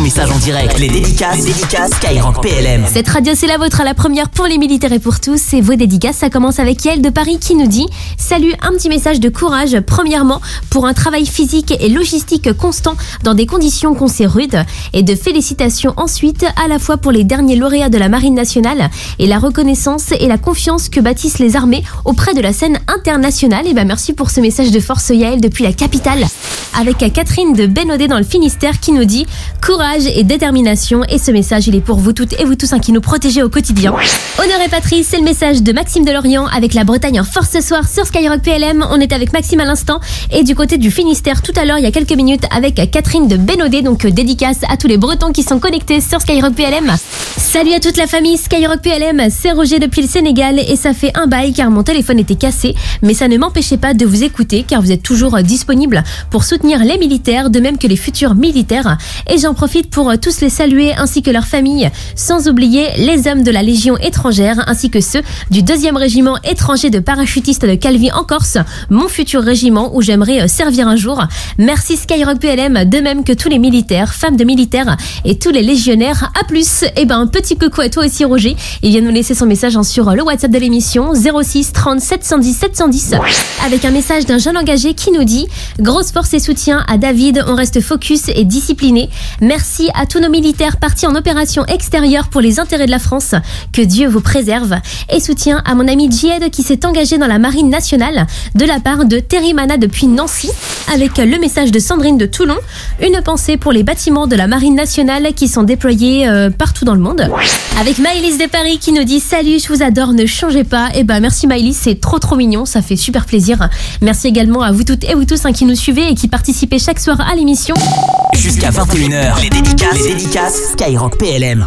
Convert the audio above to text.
message en direct. Les dédicaces, les dédicaces Skyrock PLM. Cette radio, c'est la vôtre, la première pour les militaires et pour tous. C'est vos dédicaces. Ça commence avec Yael de Paris qui nous dit Salut, un petit message de courage. Premièrement, pour un travail physique et logistique constant dans des conditions qu'on sait rudes. Et de félicitations ensuite, à la fois pour les derniers lauréats de la Marine nationale et la reconnaissance et la confiance que bâtissent les armées auprès de la scène internationale. Et ben merci pour ce message de force Yael depuis la capitale. Avec Catherine de Bénodet dans le Finistère qui nous dit courage et détermination. Et ce message, il est pour vous toutes et vous tous hein, qui nous protégez au quotidien. Honneur et Patrice, c'est le message de Maxime de Lorient avec la Bretagne en force ce soir sur Skyrock PLM. On est avec Maxime à l'instant et du côté du Finistère tout à l'heure, il y a quelques minutes avec Catherine de Bénodet. Donc euh, dédicace à tous les Bretons qui sont connectés sur Skyrock PLM. Salut à toute la famille Skyrock PLM, c'est Roger depuis le Sénégal et ça fait un bail car mon téléphone était cassé, mais ça ne m'empêchait pas de vous écouter car vous êtes toujours euh, disponible pour soutenir les militaires, de même que les futurs militaires. Et j'en profite pour euh, tous les saluer ainsi que leurs familles, sans oublier les hommes de la Légion étrangère ainsi que ceux du deuxième régiment étranger de parachutistes de Calvi en Corse, mon futur régiment où j'aimerais euh, servir un jour. Merci Skyrock PLM, de même que tous les militaires, femmes de militaires et tous les légionnaires. À plus. Et ben un petit coucou à toi aussi Roger. Il vient nous laisser son message hein, sur le WhatsApp de l'émission 06 30 710 710 avec un message d'un jeune engagé qui nous dit grosse force et soutien à David, on reste focus et discipliné. Merci à tous nos militaires partis en opération extérieure pour les intérêts de la France. Que Dieu vous préserve. Et soutien à mon ami Djed qui s'est engagé dans la marine nationale de la part de Terry Mana depuis Nancy avec le message de Sandrine de Toulon. Une pensée pour les bâtiments de la marine nationale qui sont déployés euh, partout dans le monde. Avec Maëlys de Paris qui nous dit salut, je vous adore, ne changez pas. Et ben merci Maëlys, c'est trop trop mignon, ça fait super plaisir. Merci également à vous toutes et vous tous hein, qui nous suivez et qui participez chaque soir à l'émission. Jusqu'à 21h, les dédicaces, les dédicaces Skyrock PLM.